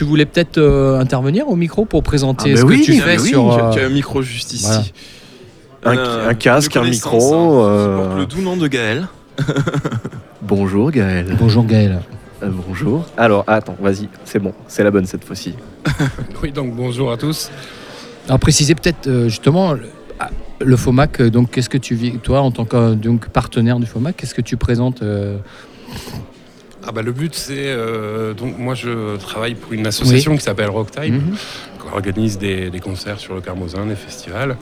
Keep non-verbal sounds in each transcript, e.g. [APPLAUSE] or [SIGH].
tu voulais peut-être euh, intervenir au micro pour présenter Ah ce oui, que tu fais oui, sur. euh, Tu as un micro juste ici. voilà. Un, casque, un micro. hein, euh, qui porte le doux nom de Gaël. [LAUGHS] Bonjour Gaël. Bonjour Gaël. Euh, bonjour. Alors attends, vas-y, c'est bon, c'est la bonne cette fois-ci. [LAUGHS] Oui, donc bonjour à tous. Alors préciser peut-être euh, justement le, ah, le FOMAC. Donc qu'est-ce que tu vis toi en tant que donc partenaire du FOMAC Qu'est-ce que tu présentes euh, Ah bah, le but, c'est. euh, donc, moi, je travaille pour une association qui s'appelle Rocktime, mhm. qui organise des, des concerts sur le Carmosin, des festivals.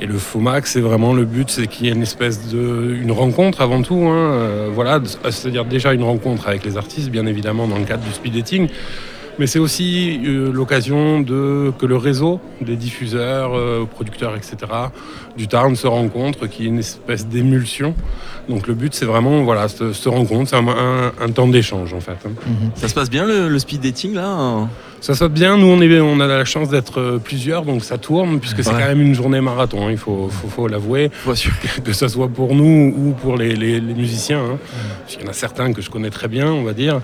Et le FOMAC, c'est vraiment le but, c'est qu'il y ait une espèce de. une rencontre avant tout. hein, euh, voilà, c'est-à-dire déjà une rencontre avec les artistes, bien évidemment, dans le cadre du speed dating. Mais c'est aussi euh, l'occasion de que le réseau des diffuseurs, euh, producteurs, etc. du Tarn se rencontre, qu'il y ait une espèce d'émulsion. Donc le but, c'est vraiment voilà, se, rencontre, c'est un, temps d'échange en fait. hein. Ça se passe bien le, le speed dating là hein? Ça saute bien, nous on, est, on a la chance d'être euh, plusieurs, donc ça tourne, puisque c'est Ouais. quand même une journée marathon, hein, il faut, faut, faut l'avouer, [LAUGHS] que ce soit pour nous ou pour les, les- les musiciens. hein. Qu'il y en a certains que je connais très bien, on va dire.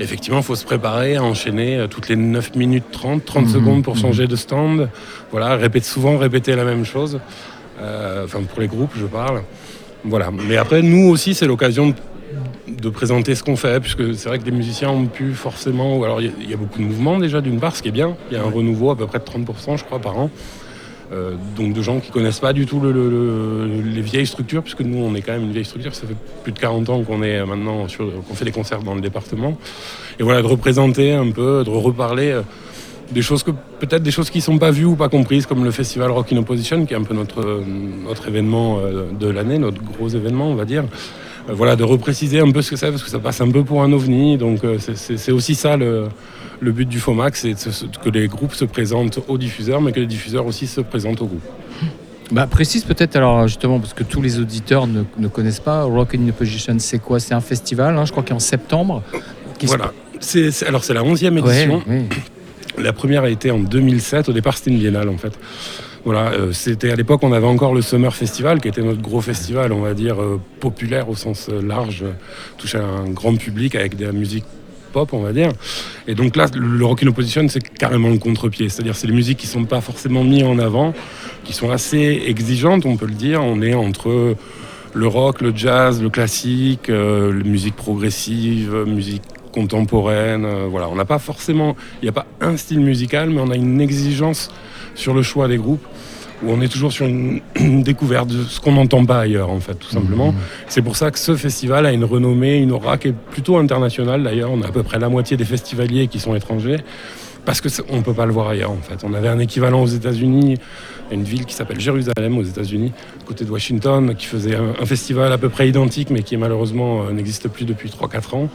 Effectivement, il faut se préparer à enchaîner euh, toutes les 9 minutes 30, 30 Mhm, secondes pour mhm. changer de stand. Voilà, répète souvent répéter la même chose. Euh, enfin, pour les groupes, je parle. Voilà. Mais après, nous aussi, c'est l'occasion de, de présenter ce qu'on fait, puisque c'est vrai que les musiciens ont pu forcément. Alors, il y a- il y, a beaucoup de mouvements déjà, d'une part, ce qui est bien. Il y a un renouveau à peu près de 30%, je crois, par an. Euh, donc de gens qui connaissent pas du tout le- le- le- les vieilles structures, puisque nous on est quand même une vieille structure, ça fait plus de 40 ans qu'on est maintenant sur, qu'on fait des concerts dans le département. Et voilà, de représenter un peu, de reparler euh, des choses que peut-être des choses qui sont pas vues ou pas comprises, comme le festival Rock in Opposition, qui est un peu notre, euh, notre événement euh, de l'année, notre gros événement, on va dire. Euh, voilà, de repréciser un peu ce que c'est, parce que ça passe un peu pour un ovni. Donc euh, c'est- aussi ça le, le but du FOMAC, c'est que les groupes se présentent aux diffuseurs, mais que les diffuseurs aussi se présentent aux groupes. Bah, précise peut-être alors justement parce que tous les auditeurs ne, ne connaissent pas Rock in Opposition. C'est quoi? C'est un festival, hein, je crois qu'il est en septembre. qui Voilà. C'est- alors c'est la 11e Ouais, édition. ouais. La première a été en 2007. Au départ, c'était une biennale en fait. Voilà, euh, c'était à l'époque, on avait encore le Summer Festival, qui était notre gros festival, on va dire euh, populaire au sens euh, large, touchait un grand public avec de la musique pop, on va dire. Et donc là, le Rock in Opposition, c'est carrément le contre-pied. C'est-à-dire, c'est les musiques qui sont pas forcément mises en avant, qui sont assez exigeantes, on peut le dire. On est entre le rock, le jazz, le classique, la musique progressive, musique contemporaine. voilà, on n'a pas forcément, il n'y a pas un style musical, mais on a une exigence sur le choix des groupes où on est toujours sur une, [CLEARS THROAT] une découverte de ce qu'on n'entend pas ailleurs, en fait, tout simplement. Mhm. C'est pour ça que ce festival a une renommée, une aura qui est plutôt internationale d'ailleurs. On a à peu près la moitié des festivaliers qui sont étrangers. Parce qu'on ne peut pas le voir ailleurs en fait. On avait un équivalent aux États-Unis, une ville qui s'appelle Jérusalem aux États-Unis, côté de Washington, qui faisait un, festival à peu près identique, mais qui malheureusement euh, n'existe plus depuis 3-4 ans.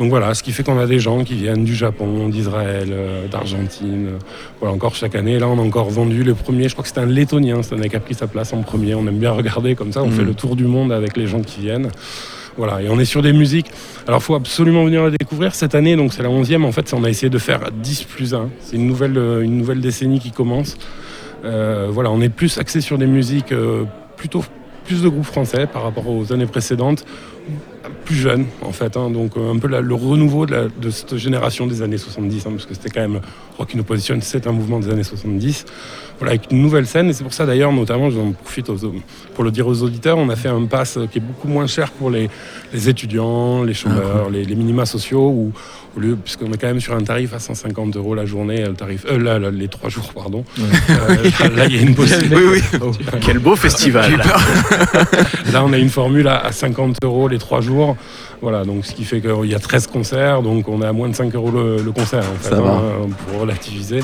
Donc voilà, ce qui fait qu'on a des gens qui viennent du Japon, d'Israël, euh, d'Argentine. euh, Voilà, encore chaque année. Là, on a encore vendu le premier, je crois que c'était un lettonien, cette année qui a pris sa place en premier. On aime bien regarder comme ça, on Mhm. fait le tour du monde avec les gens qui viennent. Voilà, et on est sur des musiques. Alors, faut absolument venir la découvrir. Cette année, donc c'est la 11e, en fait, on a essayé de faire 10 plus 1. C'est une nouvelle, euh, une nouvelle décennie qui commence. Euh, voilà, on est plus axé sur des musiques euh, plutôt plus de groupes français par rapport aux années précédentes, plus jeunes en fait. hein. donc euh, un peu la- le renouveau de, la- de cette génération des années 70, hein, parce que c'était quand même Rock in Opposition, c'est un mouvement des années 70. Voilà, avec une nouvelle scène, et c'est pour ça d'ailleurs, notamment, j'en profite aux- pour le dire aux auditeurs, on a fait un pass qui est beaucoup moins cher pour les, les étudiants, les chômeurs, les, les minima sociaux, où, au lieu, puisqu'on est quand même sur un tarif à 150 euros la journée, le tarif, euh, là, là, les trois jours, pardon. Euh, là, il y a une possibilité. [LAUGHS] Oui, oui. Quel beau festival [LAUGHS] Là, on a une formule à 50 euros les trois jours. Voilà, donc ce qui fait qu'il y a 13 concerts, donc on est à moins de 5 euros le, le concert, en fait, Ça va. hein, pour relativiser.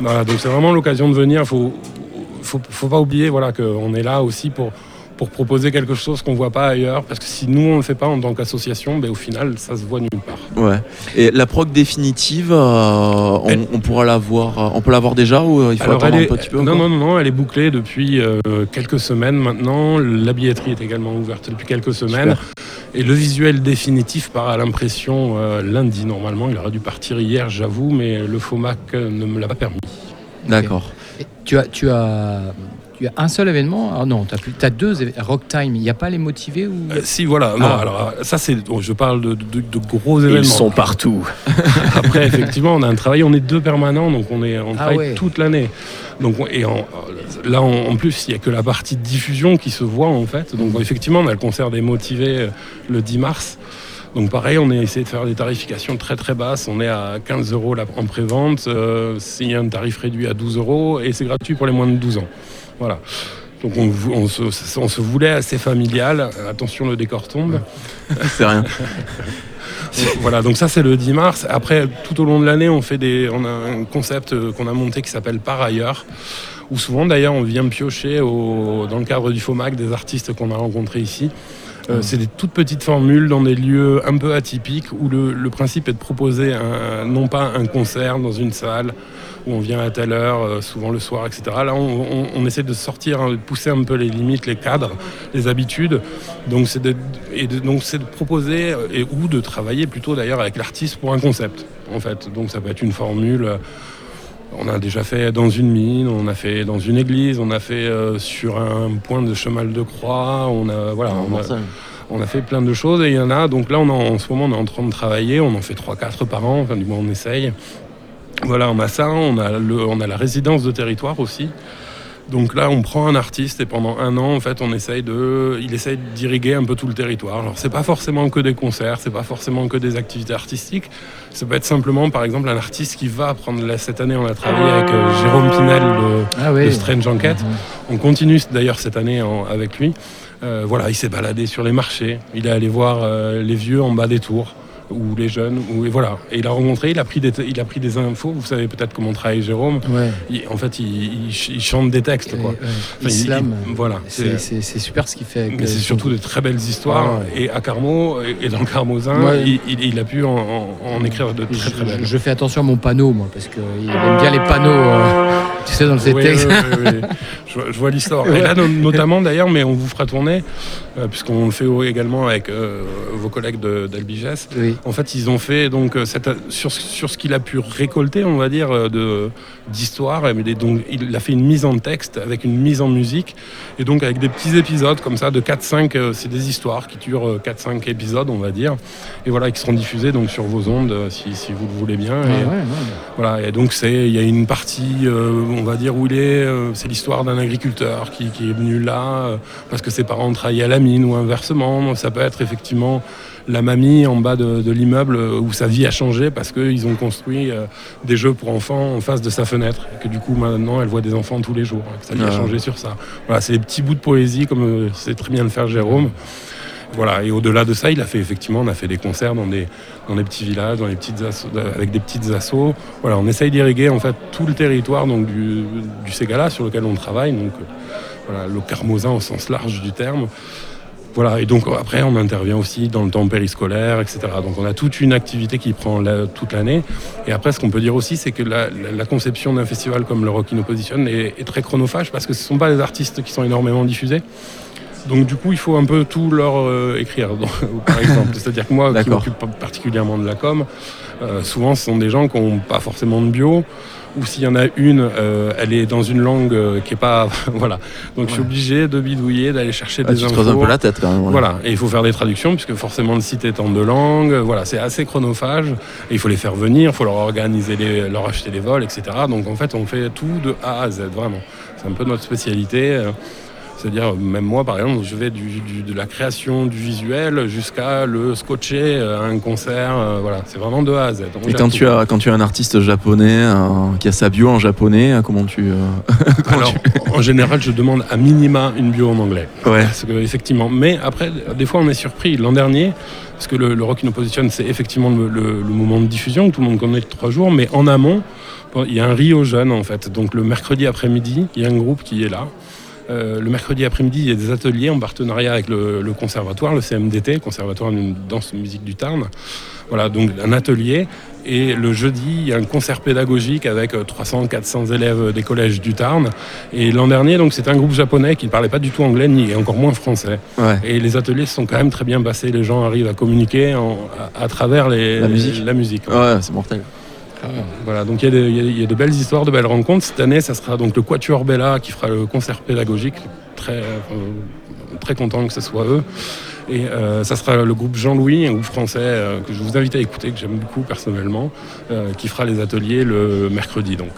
Voilà, donc c'est vraiment l'occasion de venir. Il faut, faut, faut pas oublier voilà, qu'on est là aussi pour, pour proposer quelque chose qu'on voit pas ailleurs, parce que si nous, on ne le fait pas en tant qu'association, ben, au final, ça se voit nulle part. Ouais. Et la prog définitive, euh, on, Elle- on pourra la voir, euh, on peut la voir déjà ou euh, il faut Alors, attendre un petit peu non, non, non, non, elle est bouclée depuis euh, quelques semaines maintenant. La billetterie est également ouverte depuis quelques semaines. Et le visuel définitif part à l'impression euh, lundi normalement. Il aurait dû partir hier, j'avoue, mais le FOMAC ne me l'a pas permis. D'accord. Tu as, tu as, Tu as un seul événement Ah non, tu as, deux événements. Rock Time, il n'y a pas les motivés ou... Euh, si, voilà. Non, Ah. alors ça, c'est. oh, je parle de, de- de gros événements. Ils sont partout. [LAUGHS] Après, effectivement, on a un travail, on est deux permanents, donc on, est, on Ah travaille ouais. toute l'année. Donc, on- et en- là, en, en plus, il n'y a que la partie diffusion qui se voit, en fait. Donc, effectivement, on a le concert des motivés euh, le 10 mars. Donc, pareil, on a essayé de faire des tarifications très très basses. On est à 15 euros en pré-vente. euh, Il y a un tarif réduit à 12 euros et c'est gratuit pour les moins de 12 ans. Voilà. Donc, on, se, on se voulait assez familial. Attention, le décor tombe. [LAUGHS] C'est rien. [LAUGHS] Voilà, donc ça c'est le 10 mars. Après, tout au long de l'année, on fait des, on a un concept euh, qu'on a monté qui s'appelle Par ailleurs, où souvent d'ailleurs on vient piocher au- dans le cadre du FOMAC des artistes qu'on a rencontrés ici. Euh, c'est des toutes petites formules dans des lieux un peu atypiques où le, le principe est de proposer un- non pas un concert dans une salle où on vient à telle heure, euh, souvent le soir, etc. Là, on, on- on essaie de sortir, hein, de pousser un peu les limites, les cadres, les habitudes. Donc c'est de, et de- donc c'est de proposer euh, et, ou de travailler plutôt d'ailleurs avec l'artiste pour un concept. En fait, donc ça peut être une formule. euh, On a déjà fait dans une mine, on a fait dans une église, on a fait euh, sur un point de cheval de croix, on a voilà, on a, on a fait plein de choses et il y en a. Donc là, on en, en ce moment, on est en train de travailler. On en fait 3-4 par an. Enfin, du moins, on essaye. Voilà, on a ça. On a, le, on a la résidence de territoire aussi. Donc là, on prend un artiste et pendant un an, en fait, on essaye de, il essaye d'irriguer un peu tout le territoire. Alors, c'est pas forcément que des concerts, c'est pas forcément que des activités artistiques. Ça peut être simplement, par exemple, un artiste qui va prendre. Là, cette année, on a travaillé avec euh, Jérôme Pinel de, Ah oui. de Strange Enquête. Mhm. On continue d'ailleurs cette année en- avec lui. Euh, voilà, il s'est baladé sur les marchés. Il est allé voir euh, les vieux en bas des tours ou les jeunes. Ou, et voilà. Et il a rencontré, il a pris des, il a pris des infos. Vous savez peut-être comment travaille Jérôme. Ouais. Il- en fait, il, il ch- il chante des textes. Quoi. Enfin, Islam. voilà, C'est super ce qu'il fait. avec, Mais c'est surtout de très belles histoires. Ah Et à Carmo et et dans le Carmosin, Ouais. il, a pu en, en- en écrire de Je, très très belles. je- je fais attention à mon panneau, moi, parce qu'il aime bien les panneaux, euh, tu sais, dans ses Oui, textes. oui, oui, oui. [LAUGHS] Je, vois- je vois l'histoire. Et là, no- notamment d'ailleurs, mais on vous fera tourner, euh, puisqu'on le fait également avec euh, vos collègues d'Albiges. Oui. En fait, ils ont fait donc euh, cette- sur, sur ce qu'il a pu récolter, on va dire, de d'histoire. et Donc, il a fait une mise en texte avec une mise en musique, et donc avec des petits épisodes comme ça de 4-5. euh, c'est des histoires qui durent euh, 4-5 épisodes, on va dire, et voilà, qui seront diffusés donc sur vos ondes, si, si vous le voulez bien. Ah Et- ouais, ouais. voilà, et donc c'est, il y a une partie, euh, on va dire où il est, c'est l'histoire d'un agriculteur qui, qui est venu là euh, parce que ses parents travaillaient à la mine ou inversement. Ça peut être effectivement la mamie en bas de, de l'immeuble euh, où sa vie a changé parce qu'ils ont construit euh, des jeux pour enfants en face de sa fenêtre et que du coup maintenant elle voit des enfants tous les jours. et que sa vie a Ah. changé sur ça. Voilà, c'est des petits bouts de poésie comme euh, c'est très bien de faire Jérôme. Voilà, et au-delà de ça, il a fait effectivement, on a fait des concerts dans des, dans des petits villages, dans les petites assos- avec des petites assos. Voilà, on essaye d'irriguer en fait tout le territoire donc, du, du Ségala sur lequel on travaille, donc euh, voilà, le Carmosin au sens large du terme. Voilà, et donc après on intervient aussi dans le temps périscolaire, etc. Donc on a toute une activité qui prend toute l'année. Et après, ce qu'on peut dire aussi, c'est que la conception d'un festival comme le Rock in Opposition est, est très chronophage parce que ce ne sont pas les artistes qui sont énormément diffusés. Donc du coup, il faut un peu tout leur euh, écrire, donc, [LAUGHS] par exemple. C'est-à-dire que moi, qui m'occupe particulièrement de la com, euh, souvent ce sont des gens qui n'ont pas forcément de bio, ou s'il y en a une, euh, elle est dans une langue euh, qui est pas... [LAUGHS] voilà. Donc je suis obligé de bidouiller, d'aller chercher Ah, des tu infos. creuses un peu la tête quand même. Voilà, et il faut faire des traductions, puisque forcément le site est en deux langues. Voilà, c'est assez chronophage. Et il faut les faire venir, il faut leur organiser, les, leur acheter les vols, etc. Donc en fait, on fait tout de A à Z, vraiment. C'est un peu notre spécialité. C'est-à-dire, même moi, par exemple, je vais du, du- de la création du visuel jusqu'à le scotcher euh, à un concert. euh, voilà, c'est vraiment de A à Z. On Et quand tout. tu, as, quand tu as un artiste japonais euh, qui a sa bio en japonais, euh, comment tu. euh, [LAUGHS] comment Alors, en général, je demande à minima une bio en anglais. Ouais. Parce que, effectivement, mais après, des fois, on est surpris. L'an dernier, parce que le, le Rock in Opposition, c'est effectivement le, le- le moment de diffusion que tout le monde connaît de trois jours, mais en amont, il y a un Rio jeune en fait. Donc le mercredi après-midi, il y a un groupe qui est là. Euh, le mercredi après-midi, il y a des ateliers en partenariat avec le, le conservatoire, le CMDT, le Conservatoire de danse musique du Tarn. Voilà, donc un atelier. Et le jeudi, il y a un concert pédagogique avec euh, 300-400 élèves des collèges du Tarn. Et l'an dernier, donc, c'était un groupe japonais qui ne parlait pas du tout anglais, ni et encore moins français. Ouais. Et les ateliers se sont quand même très bien passés. Les gens arrivent à communiquer en- à, à travers les, La musique. La musique. Ouais, c'est mortel. Voilà, donc il y, a de belles histoires, de belles rencontres. Cette année, ça sera donc le Quatuor Bella qui fera le concert pédagogique. Très, euh, très content que ce soit eux. Et euh, ça sera le groupe Jean-Louis, un groupe français euh, que je vous invite à écouter, que j'aime beaucoup personnellement, euh, qui fera les ateliers le mercredi. Donc.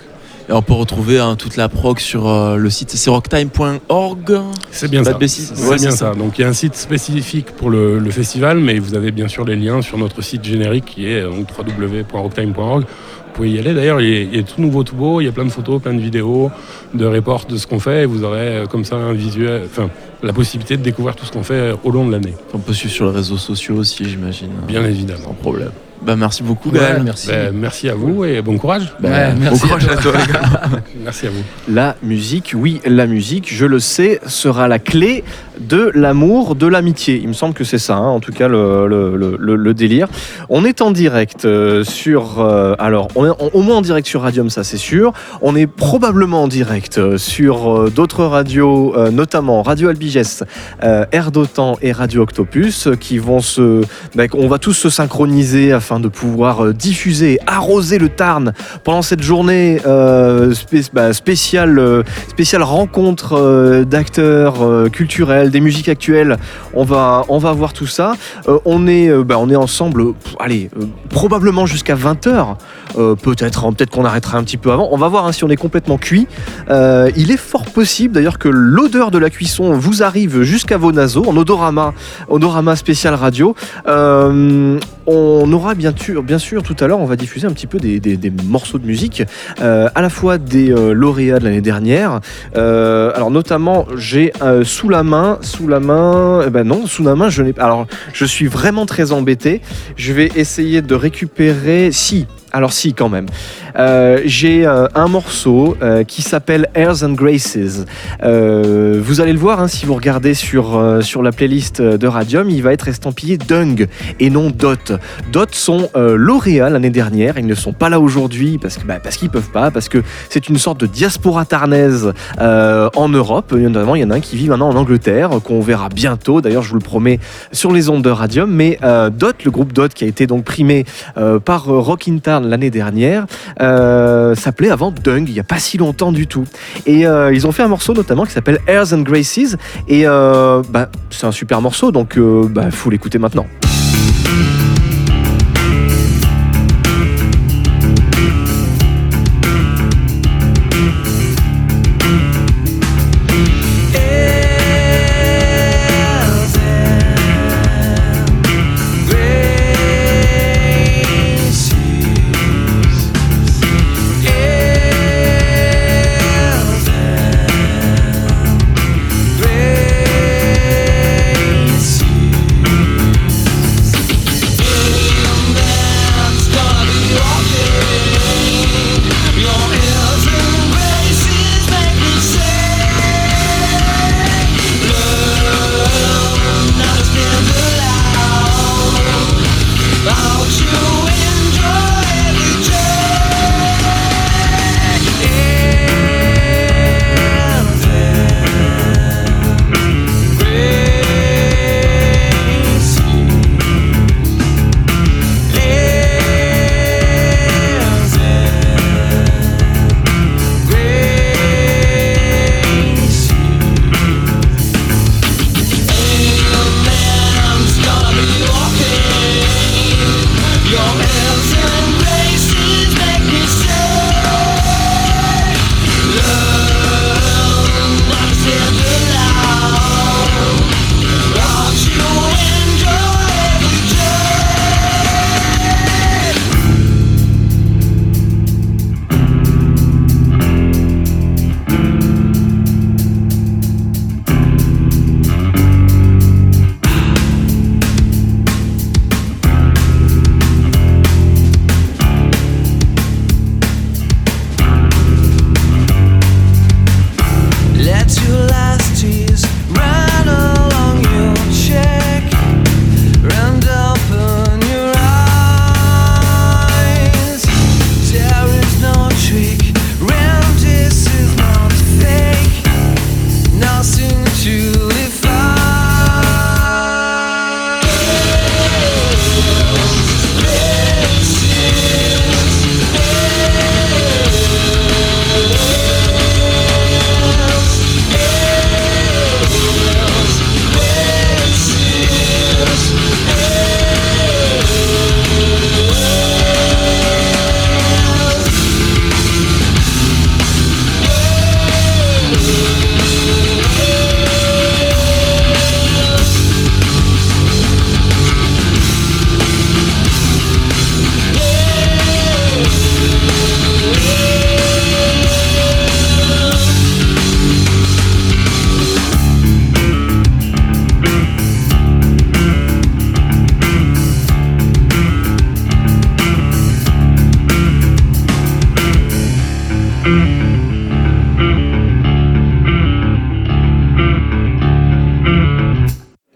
Et on peut retrouver hein, toute la prog sur euh, le site c'est rocktime.org. C'est bien ça. C'est Ouais, bien ça. ça. Donc il y a un site spécifique pour le, le festival, mais vous avez bien sûr les liens sur notre site générique qui est euh, www.rocktime.org. Vous pouvez y aller. D'ailleurs, il, est- il est tout nouveau, tout beau. Il y a plein de photos, plein de vidéos, de reports de ce qu'on fait. Et vous aurez euh, comme ça un visuel, enfin la possibilité de découvrir tout ce qu'on fait au long de l'année. On peut suivre sur les réseaux sociaux aussi, j'imagine. Bien Sans évidemment. problème. Bah, merci beaucoup, Ouais, Gaël. merci. Ben, merci à vous et bon courage. Bah, Ouais, bon merci à courage toi. à toi. [LAUGHS] Merci à vous. La musique, oui, la musique, je le sais, sera la clé de l'amour, de l'amitié. Il me semble que c'est ça, hein, en tout cas, le, le- le- le- le délire. On est en direct euh, sur. euh, alors, on est en- au moins en direct sur Radium, ça c'est sûr. On est probablement en direct euh, sur euh, d'autres radios, euh, notamment Radio Albigès, euh, Air d'Otan et Radio Octopus, qui vont se. bah, on va tous se synchroniser afin de pouvoir euh, diffuser, arroser le Tarn pendant cette journée euh, bah, spéciale, euh, spéciale rencontre d'acteurs culturels, des musiques actuelles. On va, voir tout ça. On, est, bah, on est ensemble, allez, probablement jusqu'à 20h. peut-être hein, peut-être qu'on arrêtera un petit peu avant. On va voir hein, si on est complètement cuit. Il est fort possible d'ailleurs que l'odeur de la cuisson vous arrive jusqu'à vos naseaux en odorama, odorama spécial radio. On aura bien sûr, bien sûr tout à l'heure, on va diffuser un petit peu des, morceaux de musique, euh, à la fois des euh, lauréats de l'année dernière. Euh, alors notamment, j'ai sous la main, sous la main, eh ben non, sous la main, je n'ai. Alors, je suis vraiment très embêté. Je vais essayer de récupérer. Si. Alors si quand même. Euh, J'ai euh, un morceau euh, qui s'appelle Airs and Graces. Vous allez le voir hein, si vous regardez sur, la playlist de Radium, il va être estampillé Dung et non Dot. Dot sont lauréats l'année dernière, ils ne sont pas là aujourd'hui parce que bah, parce qu'ils peuvent pas, parce que c'est une sorte de diaspora tarnaise en Europe. Il y en a un qui vit maintenant en Angleterre, qu'on verra bientôt. D'ailleurs, je vous le promets sur les ondes de Radium. Mais Dot, le groupe Dot, qui a été donc primé par Rock in Tarn l'année dernière, euh, s'appelait avant Dung. Il y a pas si longtemps du tout. Et euh, ils ont fait un morceau notamment qui s'appelle Airs and Graces. Et euh, bah, c'est un super morceau, donc euh, bah, faut l'écouter maintenant.